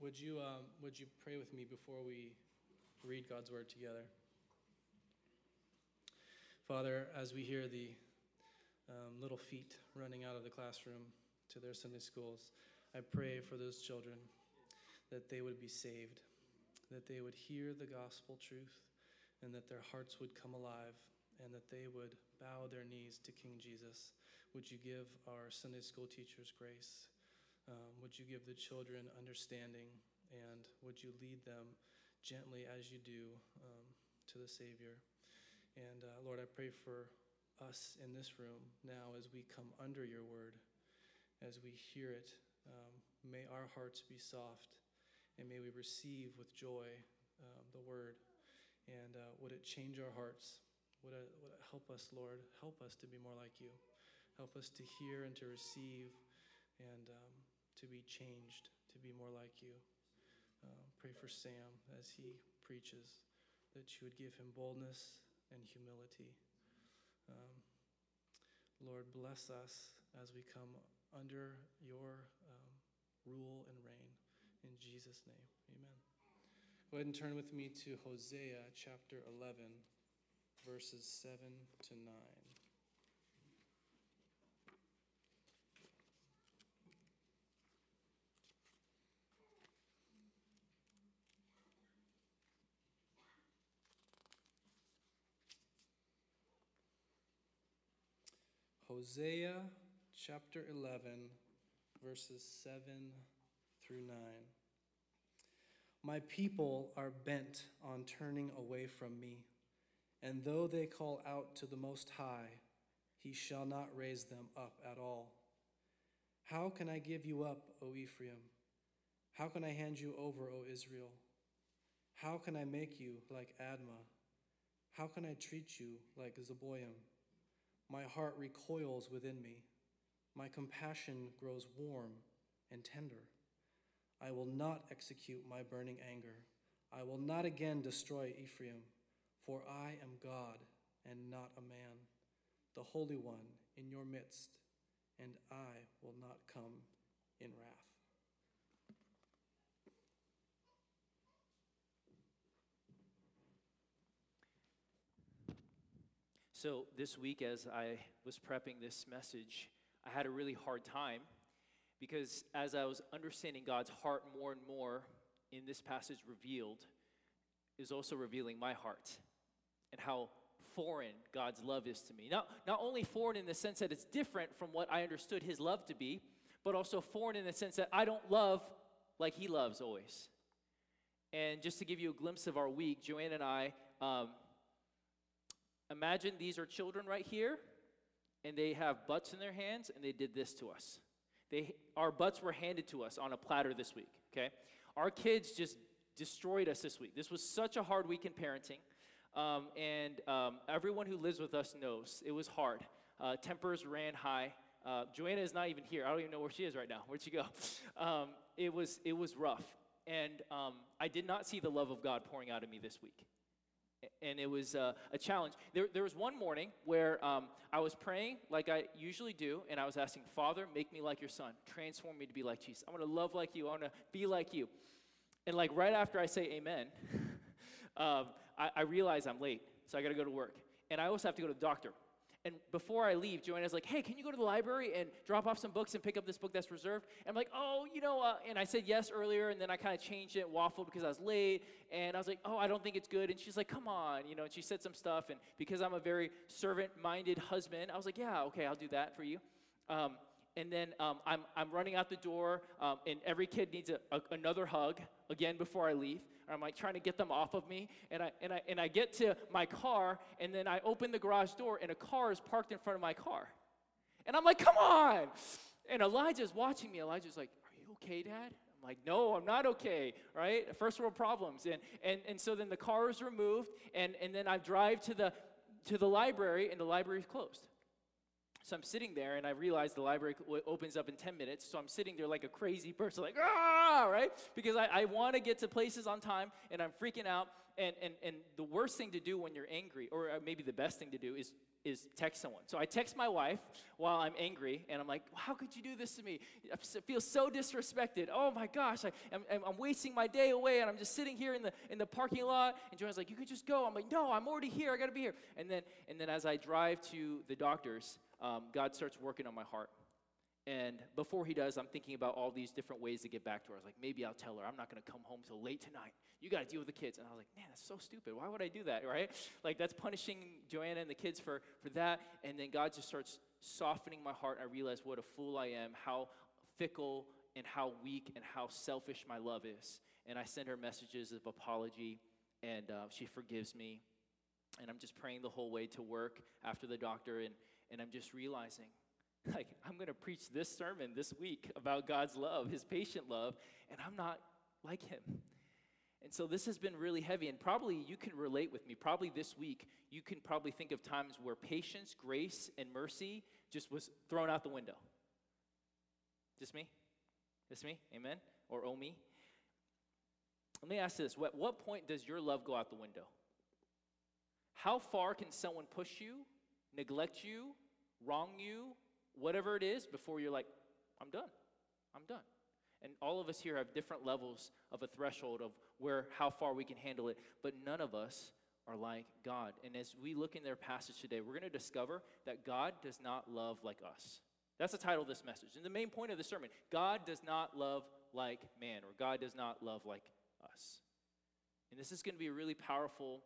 Would you, um, would you pray with me before we read God's word together? Father, as we hear the um, little feet running out of the classroom to their Sunday schools, I pray for those children that they would be saved, that they would hear the gospel truth, and that their hearts would come alive, and that they would bow their knees to King Jesus. Would you give our Sunday school teachers grace? Um, would you give the children understanding? And would you lead them gently as you do um, to the Savior? And uh, Lord, I pray for us in this room now as we come under your word, as we hear it. Um, may our hearts be soft and may we receive with joy um, the word. And uh, would it change our hearts? Would it, would it help us, Lord? Help us to be more like you. Help us to hear and to receive and um, to be changed, to be more like you. Uh, pray for Sam as he preaches, that you would give him boldness and humility. Um, Lord, bless us as we come under your um, rule and reign. In Jesus' name, amen. Go ahead and turn with me to Hosea chapter 11, verses 7 to 9. Hosea chapter 11, verses 7 through 9. My people are bent on turning away from me, and though they call out to the Most High, he shall not raise them up at all. How can I give you up, O Ephraim? How can I hand you over, O Israel? How can I make you like Admah? How can I treat you like Zeboim? My heart recoils within me. My compassion grows warm and tender. I will not execute my burning anger. I will not again destroy Ephraim, for I am God and not a man, the Holy One in your midst, and I will not come in wrath. So, this week, as I was prepping this message, I had a really hard time because as I was understanding God's heart more and more in this passage revealed, is also revealing my heart and how foreign God's love is to me. Not, not only foreign in the sense that it's different from what I understood His love to be, but also foreign in the sense that I don't love like He loves always. And just to give you a glimpse of our week, Joanne and I um, Imagine these are children right here, and they have butts in their hands, and they did this to us. They, our butts were handed to us on a platter this week, okay? Our kids just destroyed us this week. This was such a hard week in parenting. Um, and um, everyone who lives with us knows it was hard. Uh, tempers ran high. Uh, Joanna is not even here. I don't even know where she is right now. Where'd she go? Um, it, was, it was rough. And um, I did not see the love of God pouring out of me this week and it was uh, a challenge. There, there, was one morning where um, I was praying like I usually do, and I was asking, Father, make me like your son. Transform me to be like Jesus. I want to love like you. I want to be like you. And like right after I say amen, um, I, I realize I'm late, so I got to go to work. And I also have to go to the doctor. And before I leave, Joanna's like, hey, can you go to the library and drop off some books and pick up this book that's reserved? And I'm like, oh, you know, uh, and I said yes earlier, and then I kind of changed it, waffled because I was late. And I was like, oh, I don't think it's good. And she's like, come on, you know, and she said some stuff. And because I'm a very servant minded husband, I was like, yeah, okay, I'll do that for you. Um, and then um, I'm, I'm running out the door, um, and every kid needs a, a, another hug again before I leave. I'm like trying to get them off of me, and I, and, I, and I get to my car, and then I open the garage door, and a car is parked in front of my car. And I'm like, come on! And Elijah's watching me. Elijah's like, are you okay, Dad? I'm like, no, I'm not okay, right? First world problems. And, and, and so then the car is removed, and, and then I drive to the, to the library, and the library is closed. So I'm sitting there and I realize the library opens up in 10 minutes. So I'm sitting there like a crazy person, like, ah, right? Because I, I want to get to places on time and I'm freaking out. And, and, and the worst thing to do when you're angry, or uh, maybe the best thing to do, is is text someone. So I text my wife while I'm angry, and I'm like, How could you do this to me? I feel so disrespected. Oh my gosh, I, am I'm wasting my day away, and I'm just sitting here in the, in the parking lot. And Joanne's like, You could just go. I'm like, No, I'm already here. I got to be here. And then, and then as I drive to the doctor's, um, God starts working on my heart. And before he does, I'm thinking about all these different ways to get back to her. I was like, maybe I'll tell her I'm not going to come home till late tonight. You got to deal with the kids. And I was like, man, that's so stupid. Why would I do that, right? Like, that's punishing Joanna and the kids for, for that. And then God just starts softening my heart. I realize what a fool I am, how fickle and how weak and how selfish my love is. And I send her messages of apology, and uh, she forgives me. And I'm just praying the whole way to work after the doctor, and, and I'm just realizing like, I'm going to preach this sermon this week about God's love, his patient love, and I'm not like him. And so this has been really heavy, and probably you can relate with me. Probably this week, you can probably think of times where patience, grace, and mercy just was thrown out the window. Just me? Just me? Amen? Or oh me? Let me ask this At what point does your love go out the window? How far can someone push you, neglect you, wrong you, whatever it is before you're like, I'm done. I'm done. And all of us here have different levels of a threshold of where how far we can handle it, but none of us are like God. And as we look in their passage today, we're going to discover that God does not love like us. That's the title of this message. And the main point of the sermon God does not love like man, or God does not love like us. And this is going to be a really powerful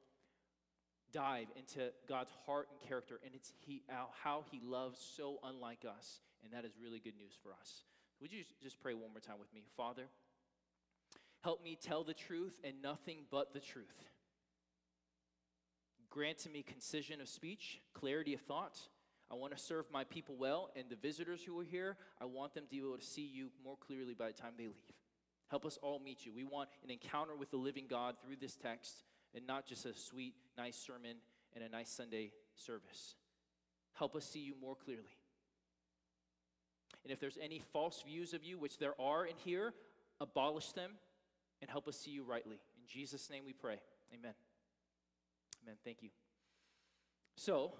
dive into God's heart and character, and it's he, how He loves so unlike us, and that is really good news for us. Would you just pray one more time with me? Father, help me tell the truth and nothing but the truth. Grant to me concision of speech, clarity of thought. I want to serve my people well, and the visitors who are here, I want them to be able to see you more clearly by the time they leave. Help us all meet you. We want an encounter with the living God through this text and not just a sweet, nice sermon and a nice Sunday service. Help us see you more clearly. And if there's any false views of you, which there are in here, abolish them and help us see you rightly. In Jesus' name we pray. Amen. Amen. Thank you. So,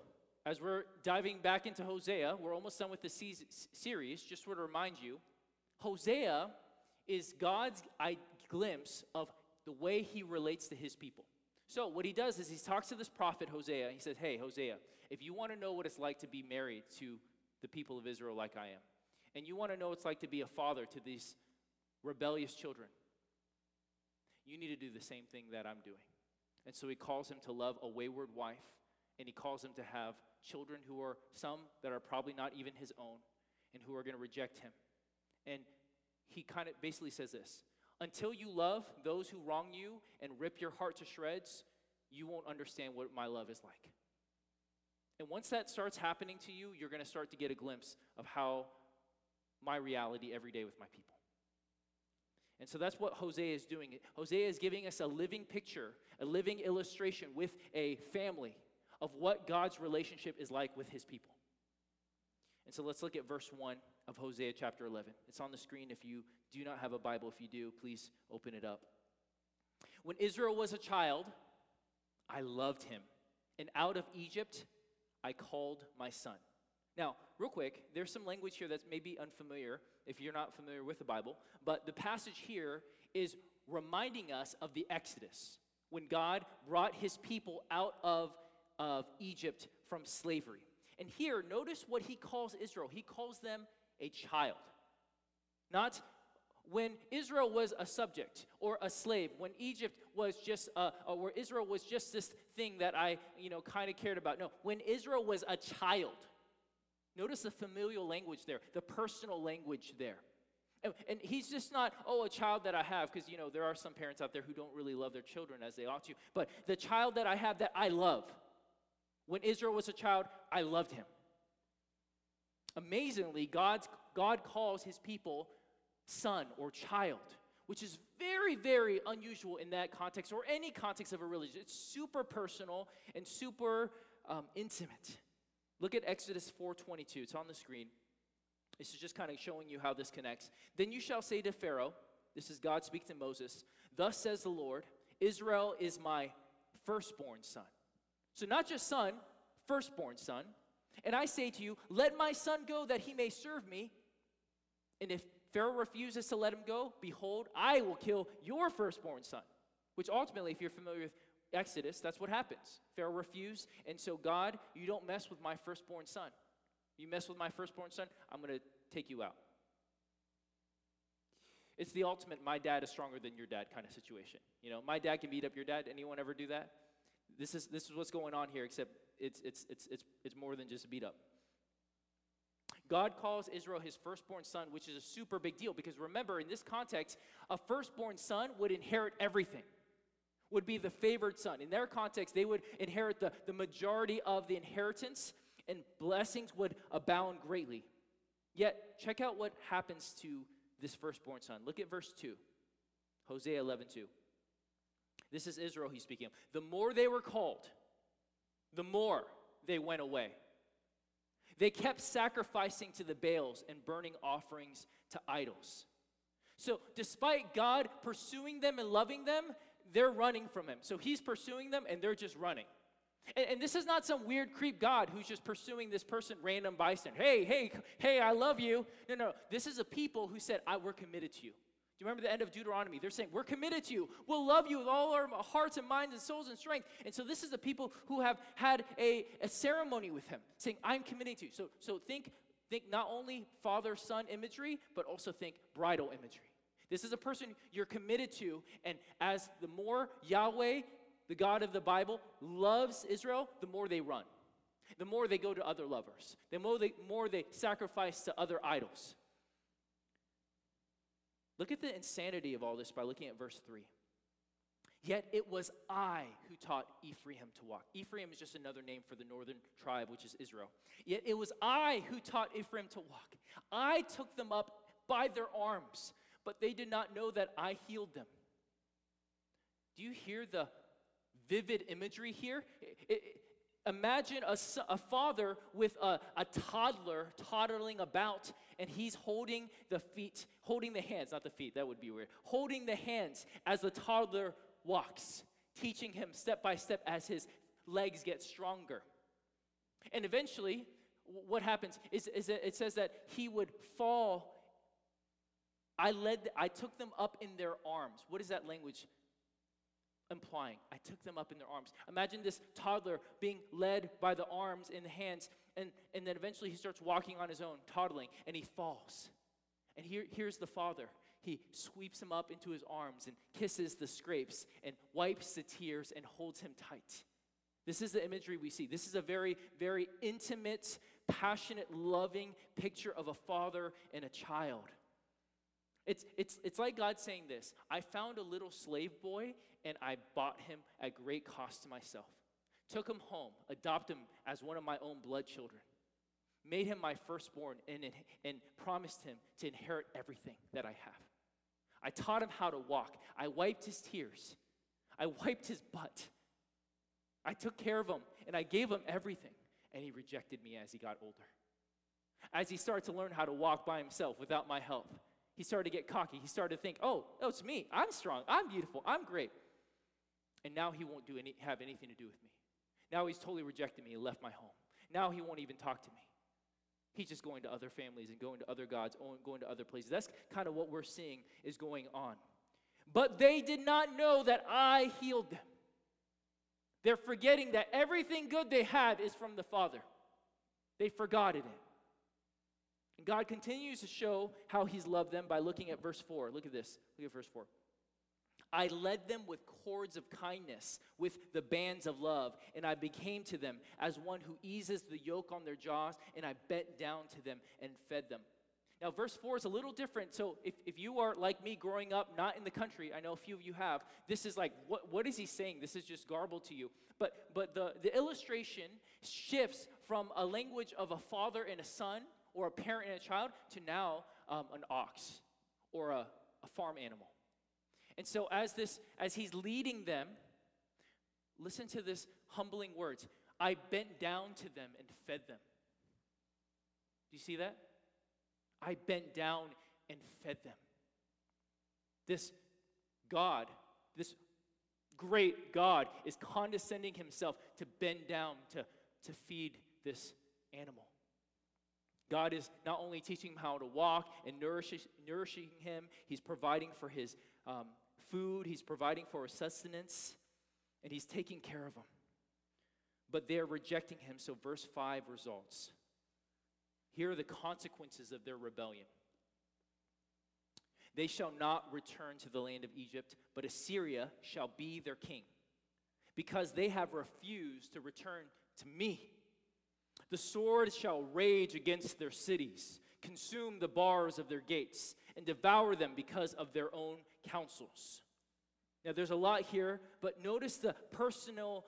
as we're diving back into Hosea, we're almost done with the series. Just want to remind you, Hosea is God's glimpse of the way he relates to his people. So, what he does is he talks to this prophet, Hosea. He says, Hey, Hosea, if you want to know what it's like to be married to the people of Israel like I am, and you want to know what it's like to be a father to these rebellious children, you need to do the same thing that I'm doing. And so he calls him to love a wayward wife, and he calls him to have children who are some that are probably not even his own and who are going to reject him. And he kind of basically says this until you love those who wrong you and rip your heart to shreds, you won't understand what my love is like. And once that starts happening to you, you're going to start to get a glimpse of how my reality every day with my people. And so that's what Hosea is doing. Hosea is giving us a living picture, a living illustration with a family of what God's relationship is like with his people. And so let's look at verse 1 of Hosea chapter 11. It's on the screen if you do not have a Bible. If you do, please open it up. When Israel was a child, I loved him, and out of Egypt I called my son. Now, real quick, there's some language here that's maybe unfamiliar if you're not familiar with the Bible, but the passage here is reminding us of the Exodus when God brought his people out of, of Egypt from slavery. And here, notice what he calls Israel. He calls them a child. Not when Israel was a subject or a slave, when Egypt was just, uh, or where Israel was just this thing that I, you know, kind of cared about. No, when Israel was a child. Notice the familial language there, the personal language there. And, and he's just not, oh, a child that I have, because, you know, there are some parents out there who don't really love their children as they ought to, but the child that I have that I love. When Israel was a child, I loved him. Amazingly, God's, God calls his people son or child, which is very, very unusual in that context or any context of a religion. It's super personal and super um, intimate. Look at Exodus 4:22. It's on the screen. This is just kind of showing you how this connects. Then you shall say to Pharaoh, this is God speaking to Moses, Thus says the Lord, Israel is my firstborn son. So, not just son, firstborn son. And I say to you, Let my son go that he may serve me. And if Pharaoh refuses to let him go, behold, I will kill your firstborn son. Which ultimately, if you're familiar with Exodus, that's what happens. Pharaoh refused, and so God, you don't mess with my firstborn son. You mess with my firstborn son, I'm going to take you out. It's the ultimate my dad is stronger than your dad kind of situation. You know, my dad can beat up your dad. Anyone ever do that? This is this is what's going on here, except it's it's it's it's it's more than just beat up. God calls Israel his firstborn son, which is a super big deal because remember, in this context, a firstborn son would inherit everything, would be the favored son. In their context, they would inherit the, the majority of the inheritance, and blessings would abound greatly. Yet, check out what happens to this firstborn son. Look at verse 2, Hosea 11 2. This is Israel he's speaking of. The more they were called, the more they went away. They kept sacrificing to the Baals and burning offerings to idols. So, despite God pursuing them and loving them, they're running from Him. So, He's pursuing them and they're just running. And, and, this is not some weird creep God who's just pursuing this person, random bystander. Hey, hey, hey, I love you. No, no. This is a people who said, I, We're committed to you. Do you remember the end of Deuteronomy? They're saying, We're committed to you. We'll love you with all our hearts and minds and souls and strength. And so this is the people who have had a, a ceremony with him, saying, I'm committing to you. So, so think, think not only father son imagery, but also think bridal imagery. This is a person you're committed to, and as the more Yahweh, the God of the Bible, loves Israel, the more they run. The more they go to other lovers, the more they, more they sacrifice to other idols. Look at the insanity of all this by looking at verse 3. Yet it was I who taught Ephraim to walk. Ephraim is just another name for the northern tribe, which is Israel. Yet it was I who taught Ephraim to walk. I took them up by their arms, but they did not know that I healed them. Do you hear the vivid imagery here? It, it, imagine a, a father with a, a toddler toddling about and he's holding the feet, holding the hands, not the feet, that would be weird, holding the hands as the toddler walks, teaching him step by step as his legs get stronger. And eventually, what happens is, is it says that he would fall. I led, I took them up in their arms. What is that language implying? I took them up in their arms. Imagine this toddler being led by the arms and the hands, and, and then eventually he starts walking on his own, toddling, and he falls. And here, here's the father. He sweeps him up into his arms and kisses the scrapes and wipes the tears and holds him tight. This is the imagery we see. This is a very, very intimate, passionate, loving picture of a father and a child. It's, it's, it's like God saying this I found a little slave boy and I bought him at great cost to myself. Took him home, adopted him as one of my own blood children, made him my firstborn, and, and promised him to inherit everything that I have. I taught him how to walk. I wiped his tears. I wiped his butt. I took care of him, and I gave him everything. And he rejected me as he got older. As he started to learn how to walk by himself without my help, he started to get cocky. He started to think, oh, oh, it's me. I'm strong. I'm beautiful. I'm great. And now he won't do any, have anything to do with me. Now he's totally rejected me and left my home. Now he won't even talk to me. He's just going to other families and going to other gods, going to other places. That's kind of what we're seeing is going on. But they did not know that I healed them. They're forgetting that everything good they have is from the Father. They forgot it. And God continues to show how He's loved them by looking at verse 4. Look at this. Look at verse 4. I led them with cords of kindness, with the bands of love, and I became to them as one who eases the yoke on their jaws, and I bent down to them and fed them. Now, verse 4 is a little different. So, if, if you are like me growing up, not in the country, I know a few of you have, this is like, what, what is he saying? This is just garbled to you. But, but the, the illustration shifts from a language of a father and a son, or a parent and a child, to now um, an ox or a, a farm animal. And so as this as he's leading them, listen to this humbling words. I bent down to them and fed them. Do you see that? I bent down and fed them. This God, this great God, is condescending himself to bend down to, to feed this animal. God is not only teaching him how to walk and nourishing, nourishing him, he's providing for his um, food, he's providing for his sustenance, and he's taking care of him. But they're rejecting him, so verse 5 results. Here are the consequences of their rebellion. They shall not return to the land of Egypt, but Assyria shall be their king, because they have refused to return to me. The sword shall rage against their cities, consume the bars of their gates, and devour them because of their own counsels. Now, there's a lot here, but notice the personal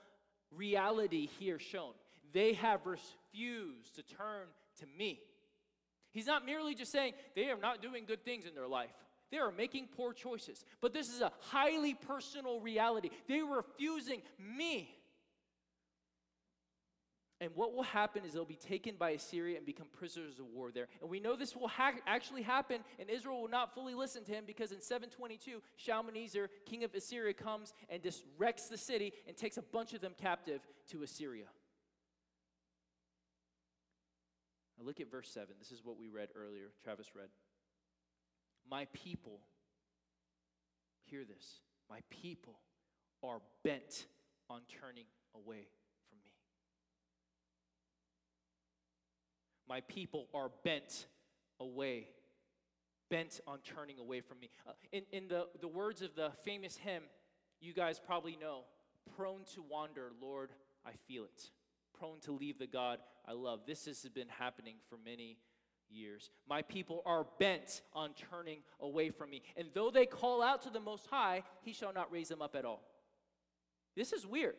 reality here shown. They have refused to turn to me. He's not merely just saying they are not doing good things in their life. They are making poor choices. But this is a highly personal reality. They are refusing me. And what will happen is they'll be taken by Assyria and become prisoners of war there. And we know this will ha- actually happen, and Israel will not fully listen to him because in 722, Shalmaneser, king of Assyria, comes and just wrecks the city and takes a bunch of them captive to Assyria. Now look at verse 7. This is what we read earlier, Travis read. My people, hear this, my people are bent on turning away My people are bent away, bent on turning away from me. Uh, in in the, the words of the famous hymn, you guys probably know prone to wander, Lord, I feel it. Prone to leave the God I love. This has been happening for many years. My people are bent on turning away from me. And though they call out to the Most High, He shall not raise them up at all. This is weird.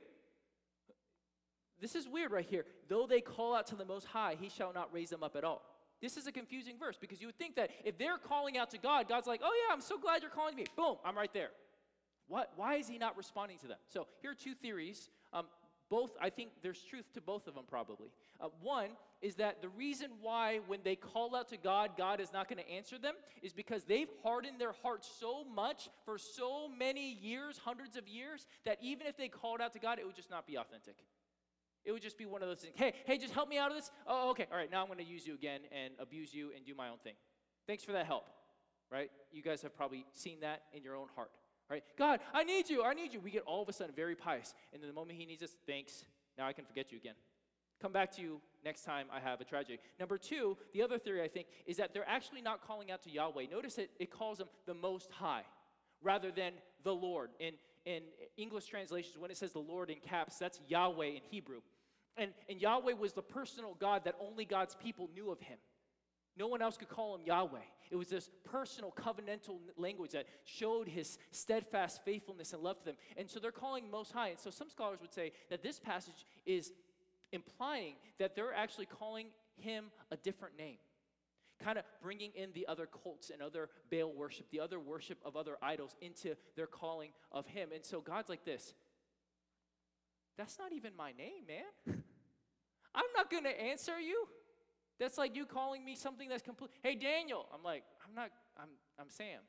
This is weird right here. Though they call out to the Most High, he shall not raise them up at all. This is a confusing verse because you would think that if they're calling out to God, God's like, oh, yeah, I'm so glad you're calling me. Boom, I'm right there. What, why is he not responding to them? So here are two theories. Um, both, I think there's truth to both of them probably. Uh, one is that the reason why when they call out to God, God is not going to answer them is because they've hardened their hearts so much for so many years, hundreds of years, that even if they called out to God, it would just not be authentic. It would just be one of those things. Hey, hey, just help me out of this. Oh, oh okay. All right. Now I'm going to use you again and abuse you and do my own thing. Thanks for that help. Right? You guys have probably seen that in your own heart. Right? God, I need you. I need you. We get all of a sudden very pious. And then the moment he needs us, thanks. Now I can forget you again. Come back to you next time I have a tragedy. Number two, the other theory I think is that they're actually not calling out to Yahweh. Notice it, it calls him the Most High rather than the Lord. In in English translations, when it says the Lord in caps, that's Yahweh in Hebrew. And, and Yahweh was the personal God that only God's people knew of him. No one else could call him Yahweh. It was this personal covenantal language that showed his steadfast faithfulness and love to them. And so they're calling Most High. And so some scholars would say that this passage is implying that they're actually calling him a different name kind of bringing in the other cults and other Baal worship, the other worship of other idols into their calling of Him. And so God's like this That's not even my name, man. I'm not going to answer you. That's like you calling me something that's complete. Hey, Daniel. I'm like, I'm not, I'm, I'm Sam.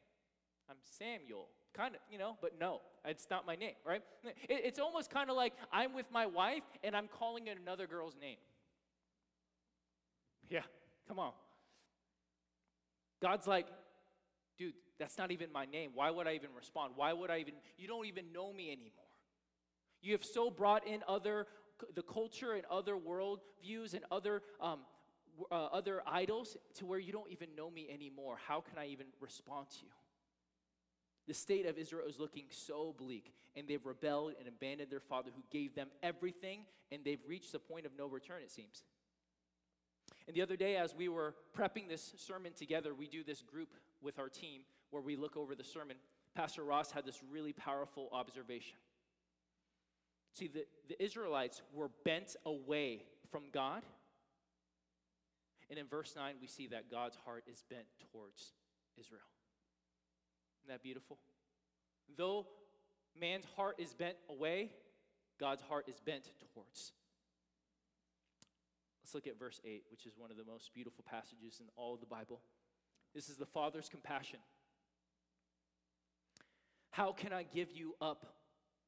I'm Samuel. Kind of, you know, but no, it's not my name, right? It, it's almost kind of like I'm with my wife and I'm calling it another girl's name. Yeah, come on. God's like, dude, that's not even my name. Why would I even respond? Why would I even, you don't even know me anymore. You have so brought in other, the culture and other world views and other, um, uh, other idols to where you don't even know me anymore. How can I even respond to you? The state of Israel is looking so bleak, and they've rebelled and abandoned their father who gave them everything, and they've reached the point of no return, it seems. And the other day, as we were prepping this sermon together, we do this group with our team where we look over the sermon. Pastor Ross had this really powerful observation. See, the, the Israelites were bent away from God. And in verse 9, we see that God's heart is bent towards Israel. Isn't that beautiful? Though man's heart is bent away, God's heart is bent towards Let's look at verse 8, which is one of the most beautiful passages in all of the Bible. This is the Father's compassion. How can I give you up,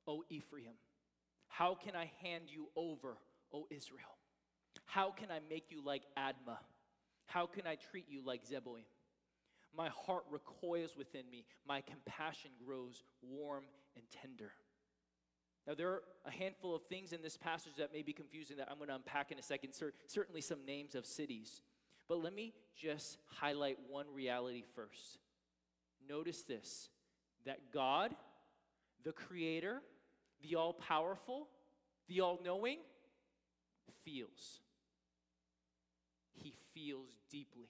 O Ephraim? How can I hand you over, O Israel? How can I make you like Admah? How can I treat you like Zeboim? My heart recoils within me. My compassion grows warm and tender. Now, there are a handful of things in this passage that may be confusing that I'm going to unpack in a second. certainly, some names of cities. But let me just highlight one reality first. Notice this that God, the Creator, the all powerful, the all knowing, feels. He feels deeply.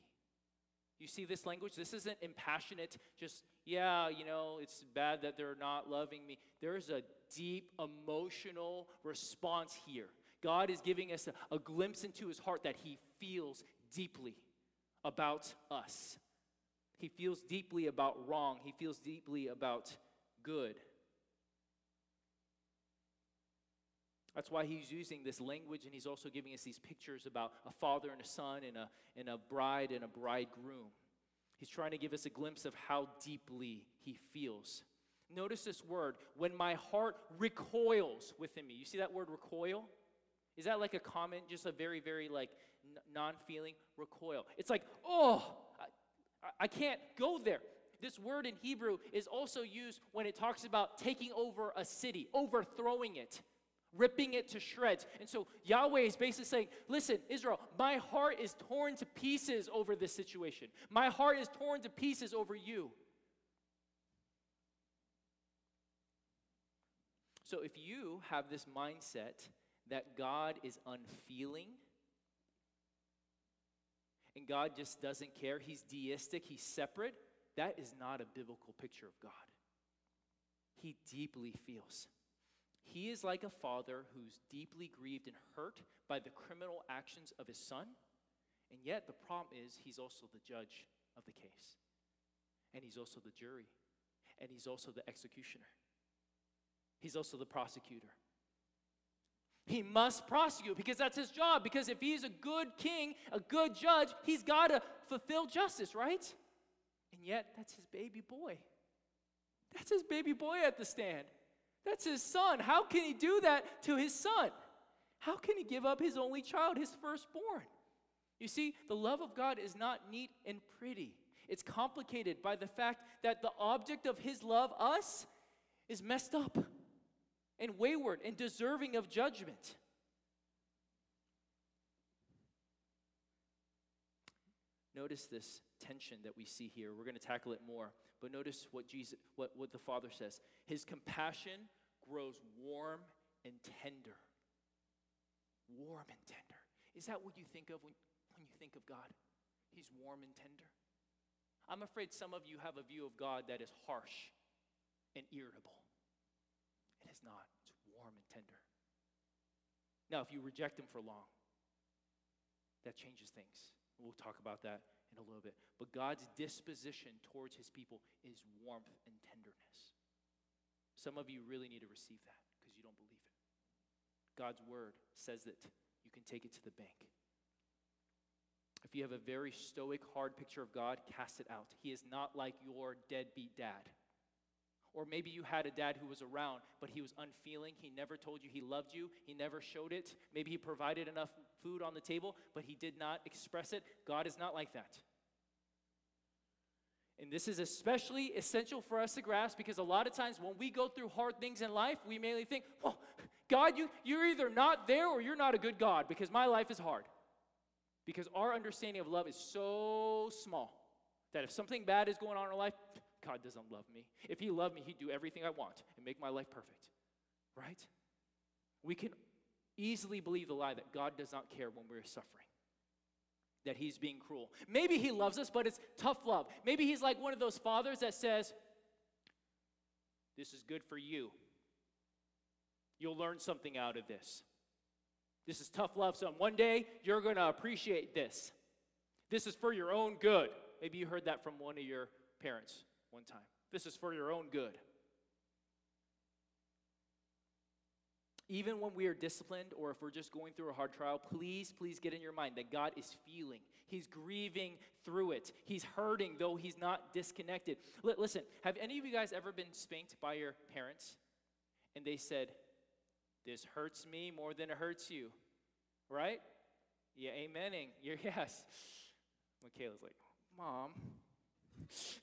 You see this language? This isn't impassionate, just, yeah, you know, it's bad that they're not loving me. There is a deep emotional response here. God is giving us a, a glimpse into his heart that he feels deeply about us. He feels deeply about wrong, he feels deeply about good. That's why he's using this language, and he's also giving us these pictures about a father and a son, and a, and a bride and a bridegroom. He's trying to give us a glimpse of how deeply he feels. Notice this word, when my heart recoils within me. You see that word recoil? Is that like a comment, just a very, very like non feeling recoil? It's like, oh, I, I can't go there. This word in Hebrew is also used when it talks about taking over a city, overthrowing it ripping it to shreds. And so Yahweh is basically saying, Listen, Israel, my heart is torn to pieces over this situation. My heart is torn to pieces over you. So if you have this mindset that God is unfeeling, and God just doesn't care, He's deistic, He's separate, that is not a biblical picture of God. He deeply feels. He is like a father who's deeply grieved and hurt by the criminal actions of his son, and yet the problem is he's also the judge of the case, and he's also the jury, and he's also the executioner, he's also the prosecutor. He must prosecute because that's his job. Because if he's a good king, a good judge, he's got to fulfill justice, right? And yet, that's his baby boy. That's his baby boy at the stand. That's his son. How can he do that to his son? How can he give up his only child, his firstborn? You see, the love of God is not neat and pretty. It's complicated by the fact that the object of his love, us, is messed up and wayward and deserving of judgment. Notice this tension that we see here. We're going to tackle it more. But notice what Jesus what, what the Father says. His compassion grows warm and tender. Warm and tender. Is that what you think of when, when you think of God? He's warm and tender. I'm afraid some of you have a view of God that is harsh and irritable. It is not. It's warm and tender. Now, if you reject him for long, that changes things. We'll talk about that in a little bit. But God's disposition towards his people is warmth and tenderness. Some of you really need to receive that because you don't believe it. God's word says that you can take it to the bank. If you have a very stoic, hard picture of God, cast it out. He is not like your deadbeat dad. Or maybe you had a dad who was around, but he was unfeeling. He never told you he loved you. He never showed it. Maybe he provided enough food on the table, but he did not express it. God is not like that. And this is especially essential for us to grasp because a lot of times when we go through hard things in life, we mainly think, well, God, you, you're either not there or you're not a good God because my life is hard. Because our understanding of love is so small that if something bad is going on in our life, God doesn't love me. If He loved me, He'd do everything I want and make my life perfect. Right? We can easily believe the lie that God does not care when we're suffering, that He's being cruel. Maybe He loves us, but it's tough love. Maybe He's like one of those fathers that says, This is good for you. You'll learn something out of this. This is tough love, son. One day you're going to appreciate this. This is for your own good. Maybe you heard that from one of your parents one time. This is for your own good. Even when we are disciplined or if we're just going through a hard trial, please, please get in your mind that God is feeling. He's grieving through it. He's hurting, though he's not disconnected. L- listen, have any of you guys ever been spanked by your parents and they said, This hurts me more than it hurts you? Right? Yeah, amening. You're yes. Michaela's like, Mom.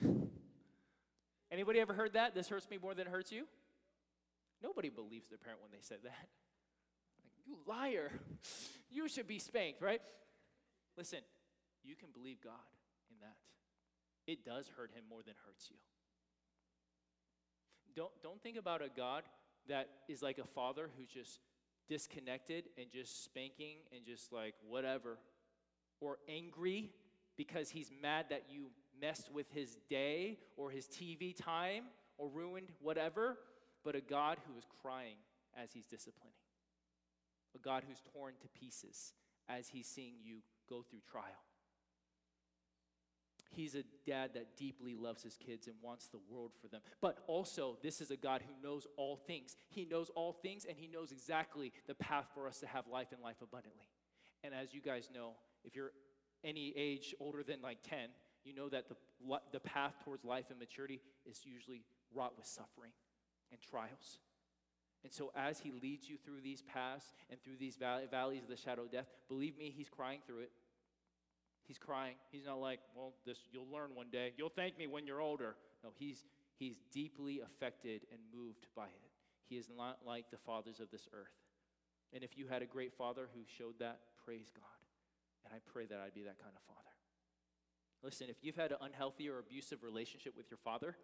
Anybody ever heard that? This hurts me more than it hurts you? Nobody believes their parent when they said that. Like, you liar. You should be spanked, right? Listen, you can believe God in that. It does hurt him more than hurts you. Don't, don't think about a God that is like a father who's just disconnected and just spanking and just like whatever, or angry because he's mad that you messed with his day or his TV time or ruined whatever, but a God who is crying as he's disciplining, a God who's torn to pieces as he's seeing you go through trial. He's a dad that deeply loves his kids and wants the world for them. But also, this is a God who knows all things. He knows all things and he knows exactly the path for us to have life and life abundantly. And as you guys know, if you're any age older than like 10, you know that the, the path towards life and maturity is usually wrought with suffering and trials. And so, as He leads you through these paths and through these valleys of the shadow of death, believe me, He's crying through it. He's crying. He's not like, well, this you'll learn one day. You'll thank me when you're older. No, he's he's deeply affected and moved by it. He is not like the fathers of this earth. And if you had a great father who showed that, praise God. And I pray that I'd be that kind of father. Listen, if you've had an unhealthy or abusive relationship with your father,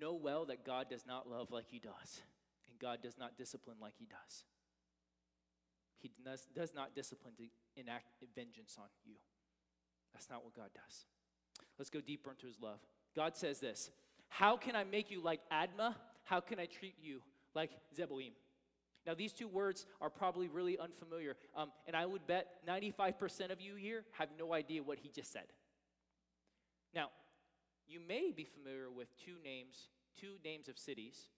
know well that God does not love like he does, and God does not discipline like he does. He does, does not discipline to enact vengeance on you. That's not what God does. Let's go deeper into his love. God says this How can I make you like Admah? How can I treat you like Zeboim? Now, these two words are probably really unfamiliar, um, and I would bet 95% of you here have no idea what he just said. Now, you may be familiar with two names, two names of cities,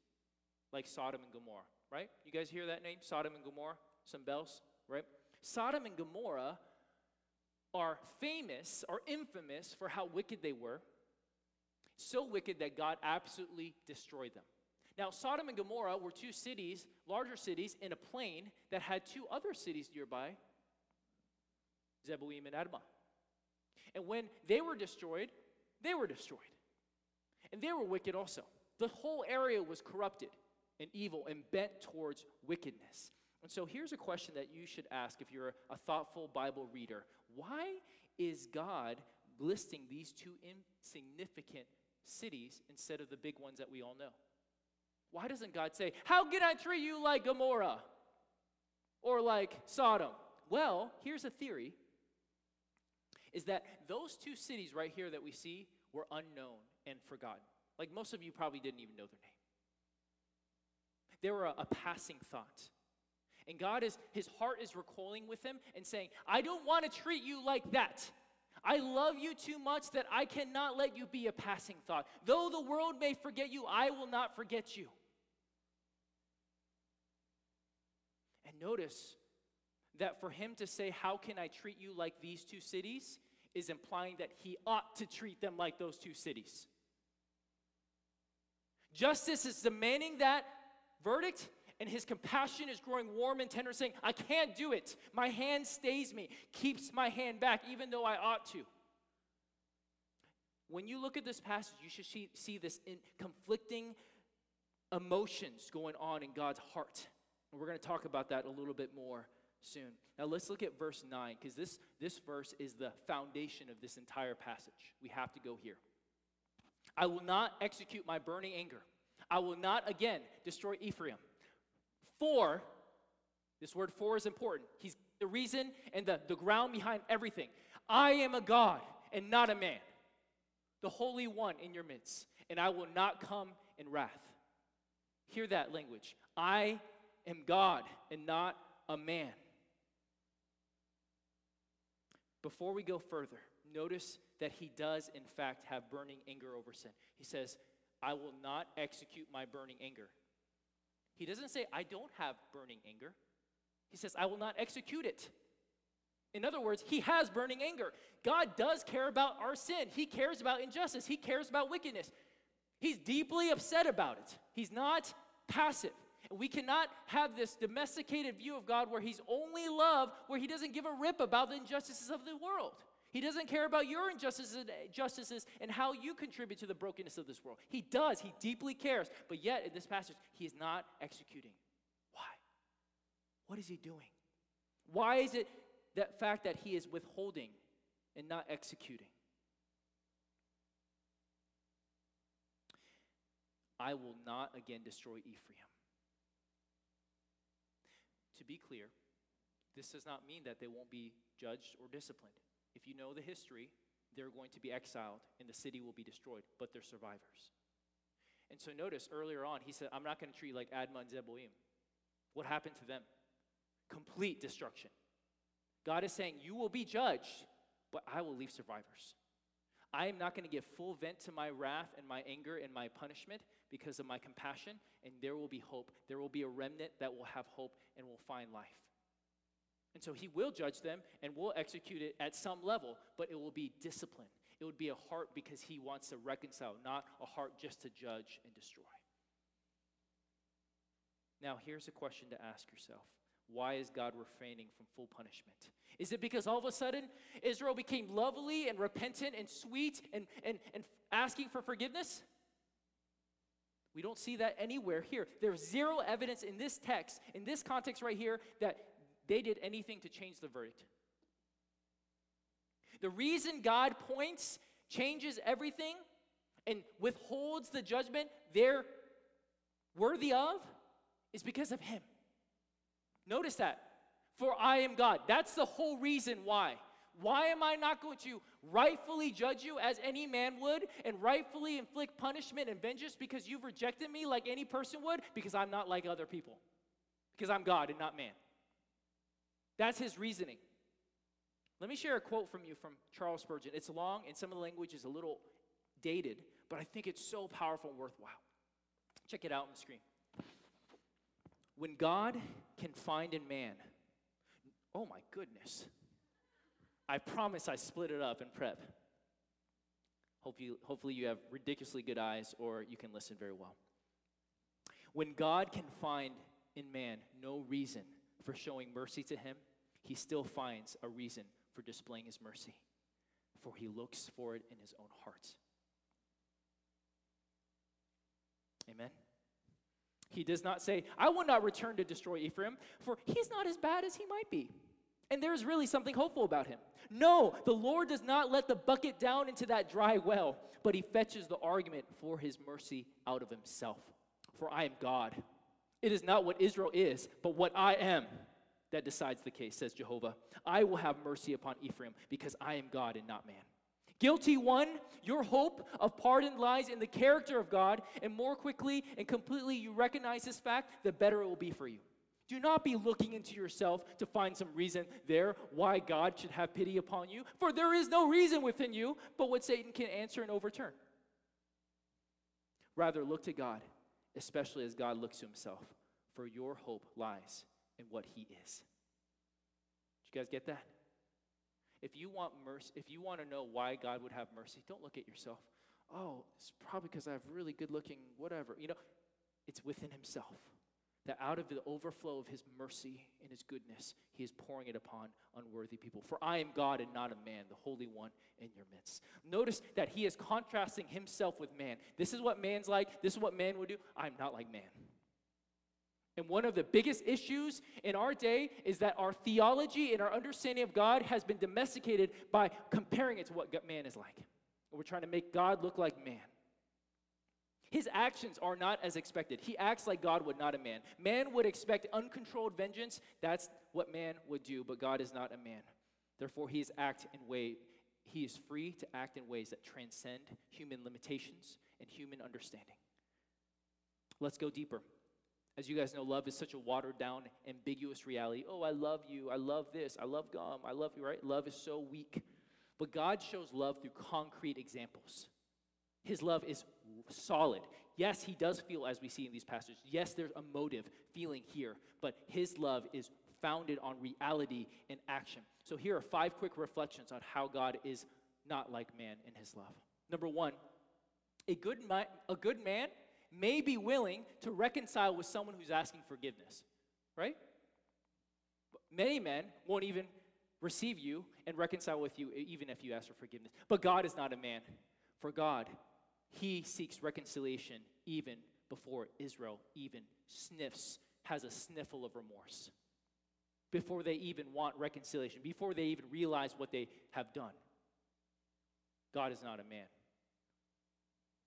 like Sodom and Gomorrah, right? You guys hear that name, Sodom and Gomorrah? Some bells, right? Sodom and Gomorrah are famous or infamous for how wicked they were. So wicked that God absolutely destroyed them. Now, Sodom and Gomorrah were two cities, larger cities, in a plain that had two other cities nearby, Zeboim and Admah. And when they were destroyed, they were destroyed. And they were wicked also. The whole area was corrupted and evil and bent towards wickedness. And so here's a question that you should ask if you're a thoughtful Bible reader Why is God listing these two insignificant cities instead of the big ones that we all know? Why doesn't God say, How can I treat you like Gomorrah or like Sodom? Well, here's a theory is that those two cities right here that we see were unknown and forgotten. Like most of you probably didn't even know their name. They were a, a passing thought. And God is, his heart is recoiling with him and saying, I don't want to treat you like that. I love you too much that I cannot let you be a passing thought. Though the world may forget you, I will not forget you. And notice that for him to say, How can I treat you like these two cities? is implying that he ought to treat them like those two cities. Justice is demanding that verdict, and his compassion is growing warm and tender, saying, I can't do it. My hand stays me, keeps my hand back, even though I ought to. When you look at this passage, you should see, see this conflicting emotions going on in God's heart. And we're going to talk about that a little bit more soon. Now let's look at verse 9 because this, this verse is the foundation of this entire passage. We have to go here. I will not execute my burning anger. I will not again destroy Ephraim. For, this word for is important. He's the reason and the, the ground behind everything. I am a God and not a man, the Holy One in your midst, and I will not come in wrath. Hear that language. I am God and not a man. Before we go further, notice that he does, in fact, have burning anger over sin. He says, I will not execute my burning anger. He doesn't say, I don't have burning anger. He says, I will not execute it. In other words, he has burning anger. God does care about our sin. He cares about injustice. He cares about wickedness. He's deeply upset about it. He's not passive. We cannot have this domesticated view of God where he's only love, where he doesn't give a rip about the injustices of the world. He doesn't care about your injustices and how you contribute to the brokenness of this world. He does. He deeply cares. But yet, in this passage, he is not executing. Why? What is he doing? Why is it that fact that he is withholding and not executing? I will not again destroy Ephraim. To be clear, this does not mean that they won't be judged or disciplined. If you know the history, they're going to be exiled and the city will be destroyed, but they're survivors. And so notice earlier on, he said, I'm not going to treat like Admah and Zeboim. What happened to them? Complete destruction. God is saying, You will be judged, but I will leave survivors. I am not going to give full vent to my wrath and my anger and my punishment because of my compassion, and there will be hope. There will be a remnant that will have hope and will find life. And so he will judge them and will execute it at some level, but it will be discipline. It would be a heart because he wants to reconcile, not a heart just to judge and destroy. Now, here's a question to ask yourself Why is God refraining from full punishment? Is it because all of a sudden Israel became lovely and repentant and sweet and, and, and asking for forgiveness? We don't see that anywhere here. There's zero evidence in this text, in this context right here, that they did anything to change the verdict. The reason God points, changes everything, and withholds the judgment they're worthy of is because of Him. Notice that. For I am God. That's the whole reason why. Why am I not going to rightfully judge you as any man would and rightfully inflict punishment and vengeance because you've rejected me like any person would? Because I'm not like other people. Because I'm God and not man. That's his reasoning. Let me share a quote from you from Charles Spurgeon. It's long and some of the language is a little dated, but I think it's so powerful and worthwhile. Check it out on the screen. When God can find in man, oh my goodness. I promise I split it up in prep. Hopefully, you have ridiculously good eyes or you can listen very well. When God can find in man no reason for showing mercy to him, he still finds a reason for displaying his mercy, for he looks for it in his own heart. Amen. He does not say, I will not return to destroy Ephraim, for he's not as bad as he might be. And there's really something hopeful about him. No, the Lord does not let the bucket down into that dry well, but he fetches the argument for his mercy out of himself. For I am God. It is not what Israel is, but what I am that decides the case, says Jehovah. I will have mercy upon Ephraim because I am God and not man. Guilty one, your hope of pardon lies in the character of God, and more quickly and completely you recognize this fact, the better it will be for you. Do not be looking into yourself to find some reason there why God should have pity upon you, for there is no reason within you but what Satan can answer and overturn. Rather, look to God, especially as God looks to himself, for your hope lies in what he is. Did you guys get that? If you want mercy, if you want to know why God would have mercy, don't look at yourself. Oh, it's probably because I have really good looking, whatever. You know, it's within himself. That out of the overflow of his mercy and his goodness, he is pouring it upon unworthy people. For I am God and not a man, the Holy One in your midst. Notice that he is contrasting himself with man. This is what man's like, this is what man would do. I'm not like man. And one of the biggest issues in our day is that our theology and our understanding of God has been domesticated by comparing it to what man is like. And we're trying to make God look like man. His actions are not as expected. He acts like God would, not a man. Man would expect uncontrolled vengeance. That's what man would do, but God is not a man. Therefore, he is act in way he is free to act in ways that transcend human limitations and human understanding. Let's go deeper. As you guys know, love is such a watered down, ambiguous reality. Oh, I love you. I love this. I love gum. I love you, right? Love is so weak. But God shows love through concrete examples. His love is solid. Yes, he does feel as we see in these passages. Yes, there's a motive, feeling here, but his love is founded on reality and action. So here are five quick reflections on how God is not like man in his love. Number one, a good, a good man may be willing to reconcile with someone who's asking forgiveness, right? But Many men won't even receive you and reconcile with you even if you ask for forgiveness. But God is not a man. For God, he seeks reconciliation even before Israel even sniffs, has a sniffle of remorse, before they even want reconciliation, before they even realize what they have done. God is not a man.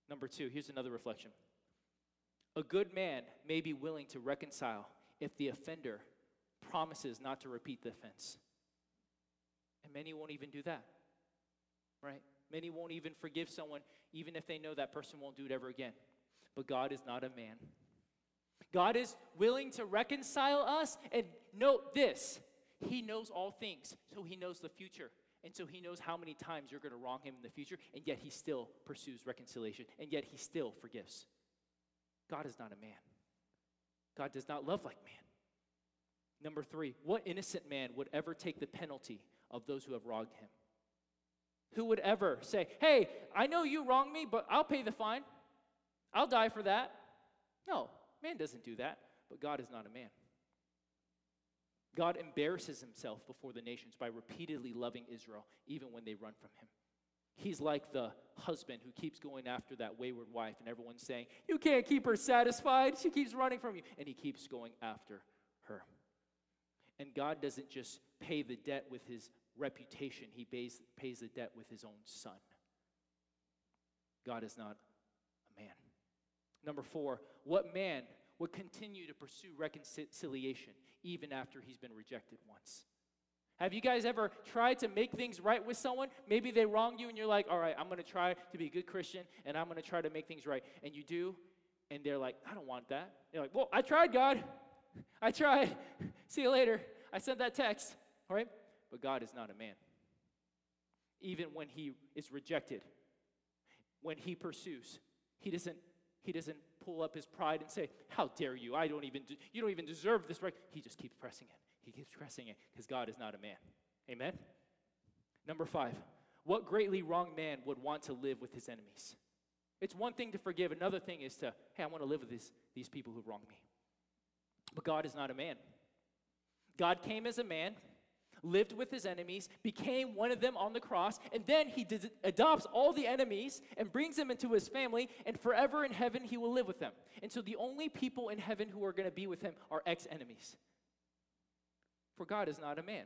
Number two, here's another reflection. A good man may be willing to reconcile if the offender promises not to repeat the offense. And many won't even do that, right? Many won't even forgive someone, even if they know that person won't do it ever again. But God is not a man. God is willing to reconcile us. And note this He knows all things, so He knows the future. And so He knows how many times you're going to wrong Him in the future, and yet He still pursues reconciliation, and yet He still forgives. God is not a man. God does not love like man. Number three, what innocent man would ever take the penalty of those who have wronged him? Who would ever say, Hey, I know you wronged me, but I'll pay the fine. I'll die for that. No, man doesn't do that, but God is not a man. God embarrasses himself before the nations by repeatedly loving Israel, even when they run from him. He's like the husband who keeps going after that wayward wife, and everyone's saying, You can't keep her satisfied. She keeps running from you. And he keeps going after her. And God doesn't just pay the debt with his reputation, he pays, pays the debt with his own son. God is not a man. Number four, what man would continue to pursue reconciliation even after he's been rejected once? Have you guys ever tried to make things right with someone? Maybe they wronged you and you're like, all right, I'm going to try to be a good Christian and I'm going to try to make things right. And you do, and they're like, I don't want that. You're like, well, I tried, God. I tried. See you later. I sent that text. All right? But God is not a man. Even when he is rejected, when he pursues, he doesn't he doesn't pull up his pride and say, "How dare you? I don't even you don't even deserve this right." He just keeps pressing it. He keeps pressing it because God is not a man. Amen? Number five, what greatly wronged man would want to live with his enemies? It's one thing to forgive, another thing is to, hey, I want to live with these, these people who wronged me. But God is not a man. God came as a man, lived with his enemies, became one of them on the cross, and then he did, adopts all the enemies and brings them into his family, and forever in heaven he will live with them. And so the only people in heaven who are going to be with him are ex enemies. For God is not a man.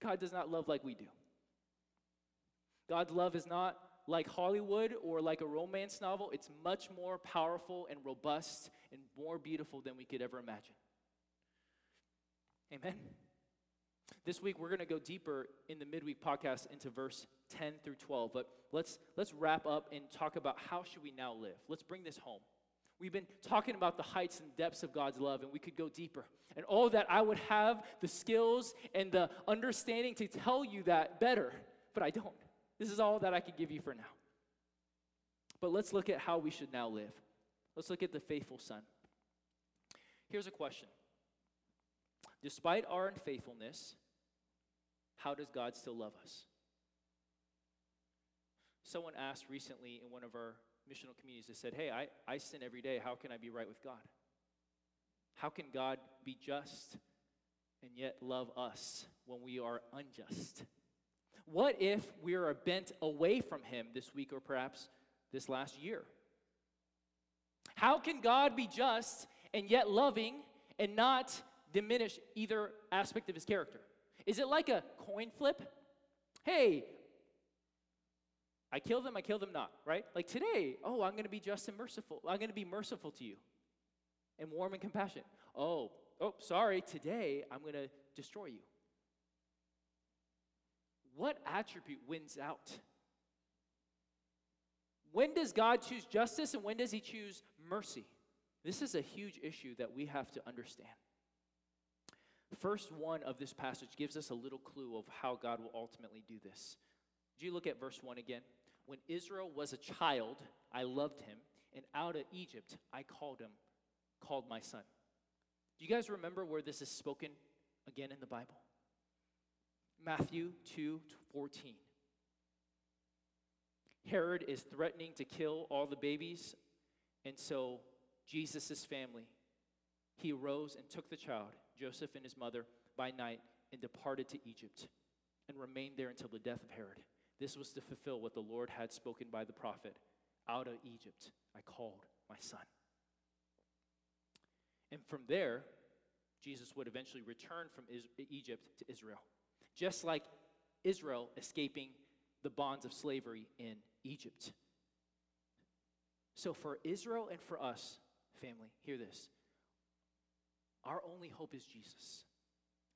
God does not love like we do. God's love is not like Hollywood or like a romance novel. It's much more powerful and robust and more beautiful than we could ever imagine. Amen. This week we're going to go deeper in the midweek podcast into verse 10 through 12, but let's let's wrap up and talk about how should we now live. Let's bring this home. We've been talking about the heights and depths of God's love, and we could go deeper. And all that I would have the skills and the understanding to tell you that better, but I don't. This is all that I could give you for now. But let's look at how we should now live. Let's look at the faithful son. Here's a question Despite our unfaithfulness, how does God still love us? Someone asked recently in one of our missional communities they said, Hey, I, I sin every day. How can I be right with God? How can God be just and yet love us when we are unjust? What if we are bent away from Him this week or perhaps this last year? How can God be just and yet loving and not diminish either aspect of His character? Is it like a coin flip? Hey, I kill them, I kill them not, right? Like today, oh, I'm going to be just and merciful. I'm going to be merciful to you and warm and compassionate. Oh, oh, sorry, today I'm going to destroy you. What attribute wins out? When does God choose justice and when does he choose mercy? This is a huge issue that we have to understand. First one of this passage gives us a little clue of how God will ultimately do this. Do you look at verse 1 again? When Israel was a child, I loved him, and out of Egypt I called him, called my son. Do you guys remember where this is spoken again in the Bible? Matthew 2 14. Herod is threatening to kill all the babies, and so Jesus' family, he arose and took the child, Joseph and his mother, by night and departed to Egypt and remained there until the death of Herod. This was to fulfill what the Lord had spoken by the prophet Out of Egypt I called my son. And from there, Jesus would eventually return from Egypt to Israel. Just like Israel escaping the bonds of slavery in Egypt. So, for Israel and for us, family, hear this. Our only hope is Jesus,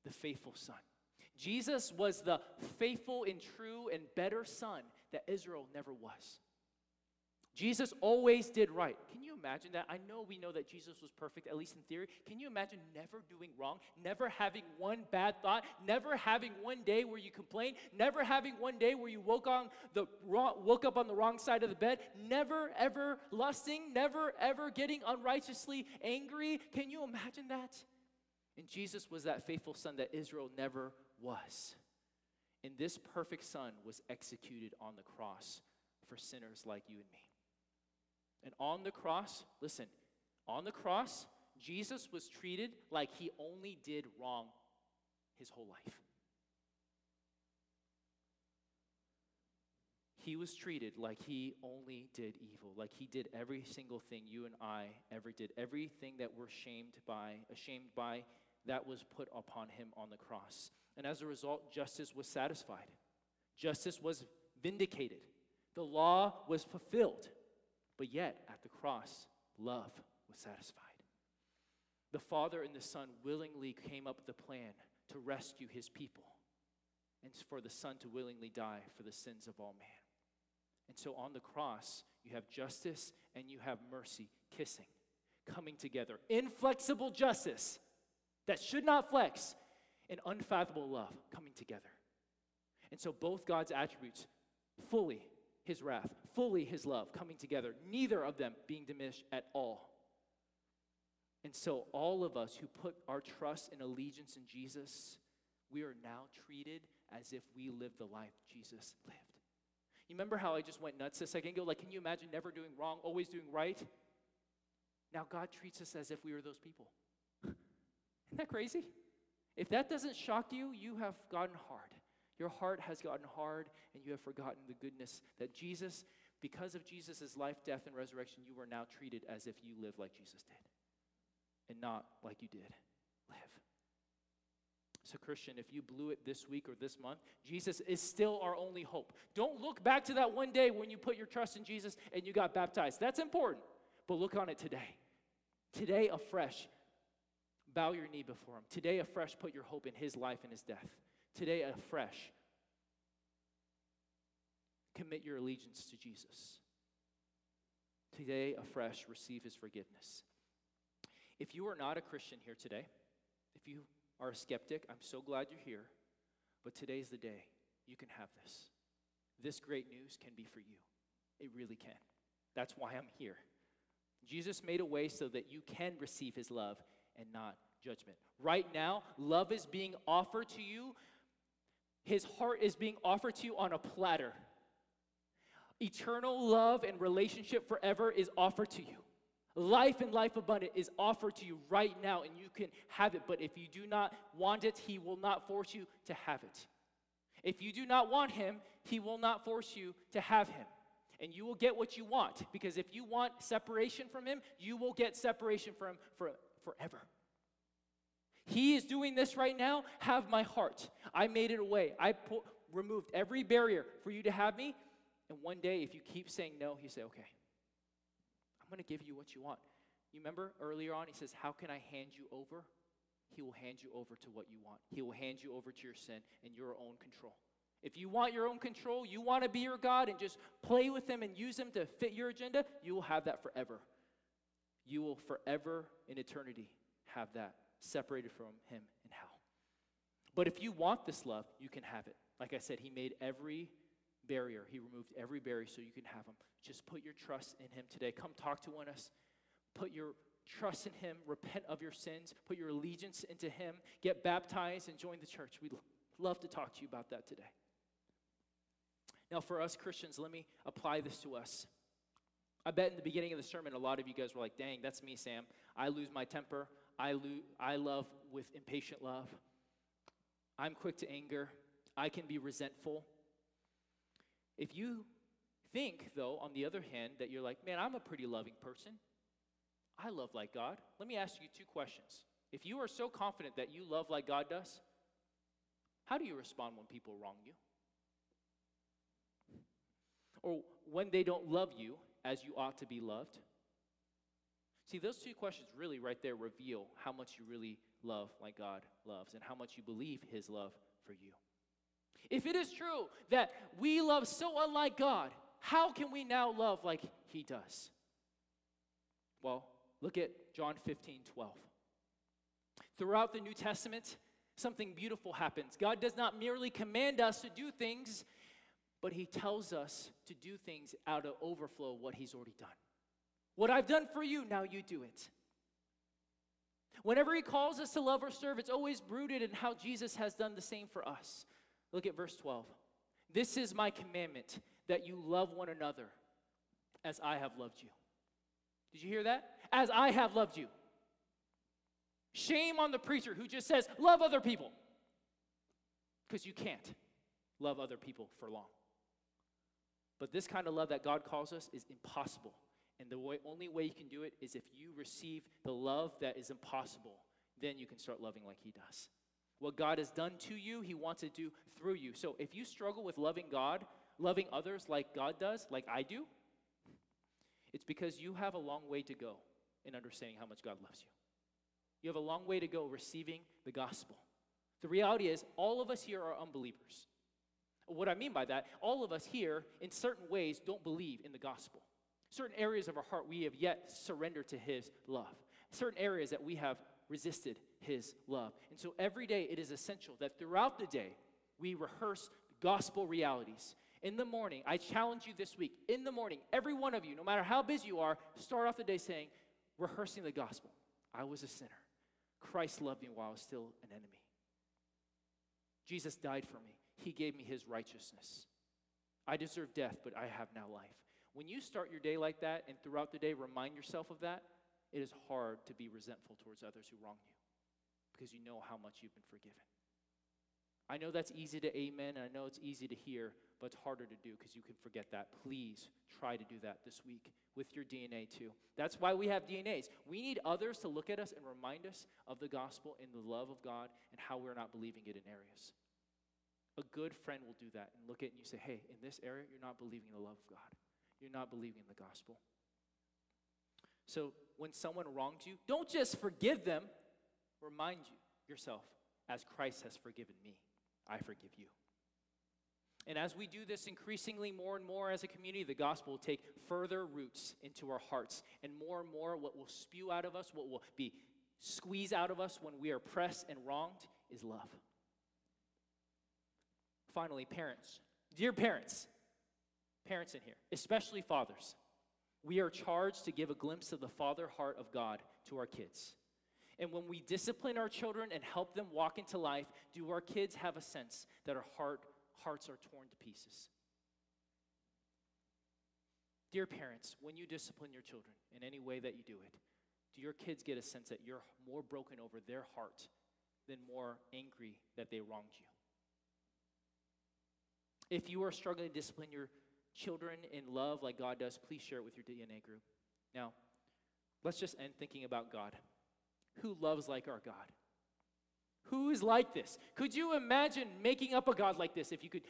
the faithful Son. Jesus was the faithful and true and better Son that Israel never was. Jesus always did right. Can you imagine that? I know we know that Jesus was perfect, at least in theory. Can you imagine never doing wrong, never having one bad thought, never having one day where you complain, never having one day where you woke on the wrong, woke up on the wrong side of the bed, never ever lusting, never ever getting unrighteously angry? Can you imagine that? And Jesus was that faithful son that Israel never was. And this perfect son was executed on the cross for sinners like you and me. And on the cross, listen, on the cross, Jesus was treated like he only did wrong his whole life. He was treated like he only did evil, like he did every single thing you and I ever did. Everything that we're shamed by, ashamed by, that was put upon him on the cross. And as a result, justice was satisfied. Justice was vindicated. The law was fulfilled. But yet, at the cross, love was satisfied. The Father and the Son willingly came up with a plan to rescue his people and for the Son to willingly die for the sins of all man. And so on the cross, you have justice and you have mercy kissing, coming together. Inflexible justice that should not flex, and unfathomable love coming together. And so both God's attributes fully his wrath, fully his love coming together, neither of them being diminished at all. And so, all of us who put our trust and allegiance in Jesus, we are now treated as if we lived the life Jesus lived. You remember how I just went nuts a second ago? Like, can you imagine never doing wrong, always doing right? Now, God treats us as if we were those people. Isn't that crazy? If that doesn't shock you, you have gotten hard. Your heart has gotten hard and you have forgotten the goodness that Jesus, because of Jesus' life, death, and resurrection, you are now treated as if you live like Jesus did and not like you did live. So, Christian, if you blew it this week or this month, Jesus is still our only hope. Don't look back to that one day when you put your trust in Jesus and you got baptized. That's important. But look on it today. Today, afresh, bow your knee before Him. Today, afresh, put your hope in His life and His death today afresh. Commit your allegiance to Jesus. Today afresh, receive his forgiveness. If you are not a Christian here today, if you are a skeptic, I'm so glad you're here. But today's the day you can have this. This great news can be for you. It really can. That's why I'm here. Jesus made a way so that you can receive his love and not judgment. Right now, love is being offered to you his heart is being offered to you on a platter. Eternal love and relationship forever is offered to you. Life and life abundant is offered to you right now, and you can have it. But if you do not want it, He will not force you to have it. If you do not want Him, He will not force you to have Him. And you will get what you want, because if you want separation from Him, you will get separation from Him for, forever. He is doing this right now. Have my heart. I made it away. I pu- removed every barrier for you to have me. And one day, if you keep saying no, He say, okay, I'm going to give you what you want. You remember earlier on, He says, How can I hand you over? He will hand you over to what you want. He will hand you over to your sin and your own control. If you want your own control, you want to be your God and just play with Him and use Him to fit your agenda, you will have that forever. You will forever in eternity have that separated from him in hell. But if you want this love, you can have it. Like I said, he made every barrier. He removed every barrier so you can have him. Just put your trust in him today. Come talk to one of us. Put your trust in him, repent of your sins, put your allegiance into him, get baptized, and join the church. We'd love to talk to you about that today. Now, for us Christians, let me apply this to us. I bet in the beginning of the sermon, a lot of you guys were like, dang, that's me, Sam. I lose my temper. I, lo- I love with impatient love. I'm quick to anger. I can be resentful. If you think, though, on the other hand, that you're like, man, I'm a pretty loving person, I love like God, let me ask you two questions. If you are so confident that you love like God does, how do you respond when people wrong you? Or when they don't love you as you ought to be loved? See, those two questions really right there reveal how much you really love like God loves and how much you believe His love for you. If it is true that we love so unlike God, how can we now love like He does? Well, look at John 15 12. Throughout the New Testament, something beautiful happens. God does not merely command us to do things, but He tells us to do things out of overflow of what He's already done. What I've done for you, now you do it. Whenever He calls us to love or serve, it's always rooted in how Jesus has done the same for us. Look at verse 12. This is my commandment that you love one another as I have loved you. Did you hear that? As I have loved you. Shame on the preacher who just says, love other people. Because you can't love other people for long. But this kind of love that God calls us is impossible. And the way, only way you can do it is if you receive the love that is impossible. Then you can start loving like He does. What God has done to you, He wants to do through you. So if you struggle with loving God, loving others like God does, like I do, it's because you have a long way to go in understanding how much God loves you. You have a long way to go receiving the gospel. The reality is, all of us here are unbelievers. What I mean by that, all of us here, in certain ways, don't believe in the gospel. Certain areas of our heart we have yet surrendered to His love. Certain areas that we have resisted His love. And so every day it is essential that throughout the day we rehearse gospel realities. In the morning, I challenge you this week, in the morning, every one of you, no matter how busy you are, start off the day saying, rehearsing the gospel. I was a sinner. Christ loved me while I was still an enemy. Jesus died for me. He gave me his righteousness. I deserve death, but I have now life. When you start your day like that and throughout the day remind yourself of that, it is hard to be resentful towards others who wrong you because you know how much you've been forgiven. I know that's easy to amen, and I know it's easy to hear, but it's harder to do because you can forget that. Please try to do that this week with your DNA too. That's why we have DNAs. We need others to look at us and remind us of the gospel and the love of God and how we're not believing it in areas. A good friend will do that and look at it and you say, hey, in this area, you're not believing in the love of God. You're not believing in the gospel. So when someone wrongs you, don't just forgive them, remind you yourself, as Christ has forgiven me, I forgive you. And as we do this increasingly more and more as a community, the gospel will take further roots into our hearts. And more and more, what will spew out of us, what will be squeezed out of us when we are pressed and wronged, is love. Finally, parents. Dear parents, parents in here, especially fathers, we are charged to give a glimpse of the father heart of God to our kids. And when we discipline our children and help them walk into life, do our kids have a sense that our heart, hearts are torn to pieces? Dear parents, when you discipline your children in any way that you do it, do your kids get a sense that you're more broken over their heart than more angry that they wronged you? If you are struggling to discipline your children in love like God does, please share it with your DNA group. Now, let's just end thinking about God. Who loves like our God? Who is like this? Could you imagine making up a God like this if you could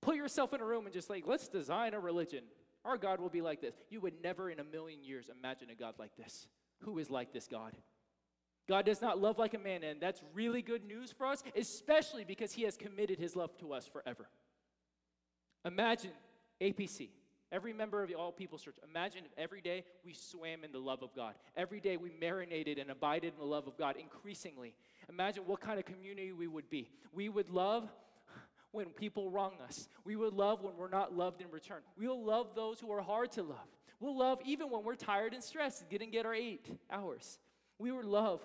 put yourself in a room and just like, let's design a religion? Our God will be like this. You would never in a million years imagine a God like this. Who is like this God? God does not love like a man, and that's really good news for us, especially because he has committed his love to us forever. Imagine APC, every member of the All People's Church. Imagine if every day we swam in the love of God. Every day we marinated and abided in the love of God increasingly. Imagine what kind of community we would be. We would love when people wrong us. We would love when we're not loved in return. We'll love those who are hard to love. We'll love even when we're tired and stressed, didn't get our eight hours. We will love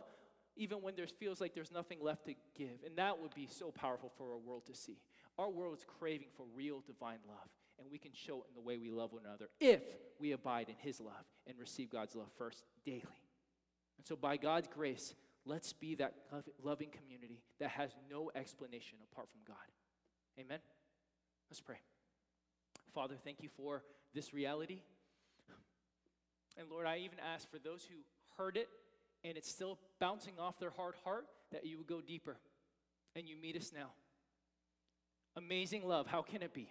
even when there feels like there's nothing left to give. And that would be so powerful for our world to see. Our world is craving for real divine love, and we can show it in the way we love one another if we abide in His love and receive God's love first daily. And so, by God's grace, let's be that loving community that has no explanation apart from God. Amen? Let's pray. Father, thank you for this reality. And Lord, I even ask for those who heard it and it's still bouncing off their hard heart that you would go deeper and you meet us now. Amazing love, how can it be?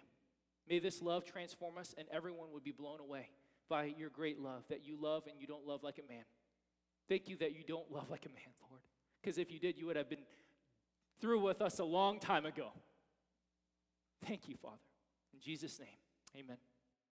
May this love transform us and everyone would be blown away by your great love, that you love and you don't love like a man. Thank you that you don't love like a man, Lord. Because if you did, you would have been through with us a long time ago. Thank you, Father. In Jesus' name, amen.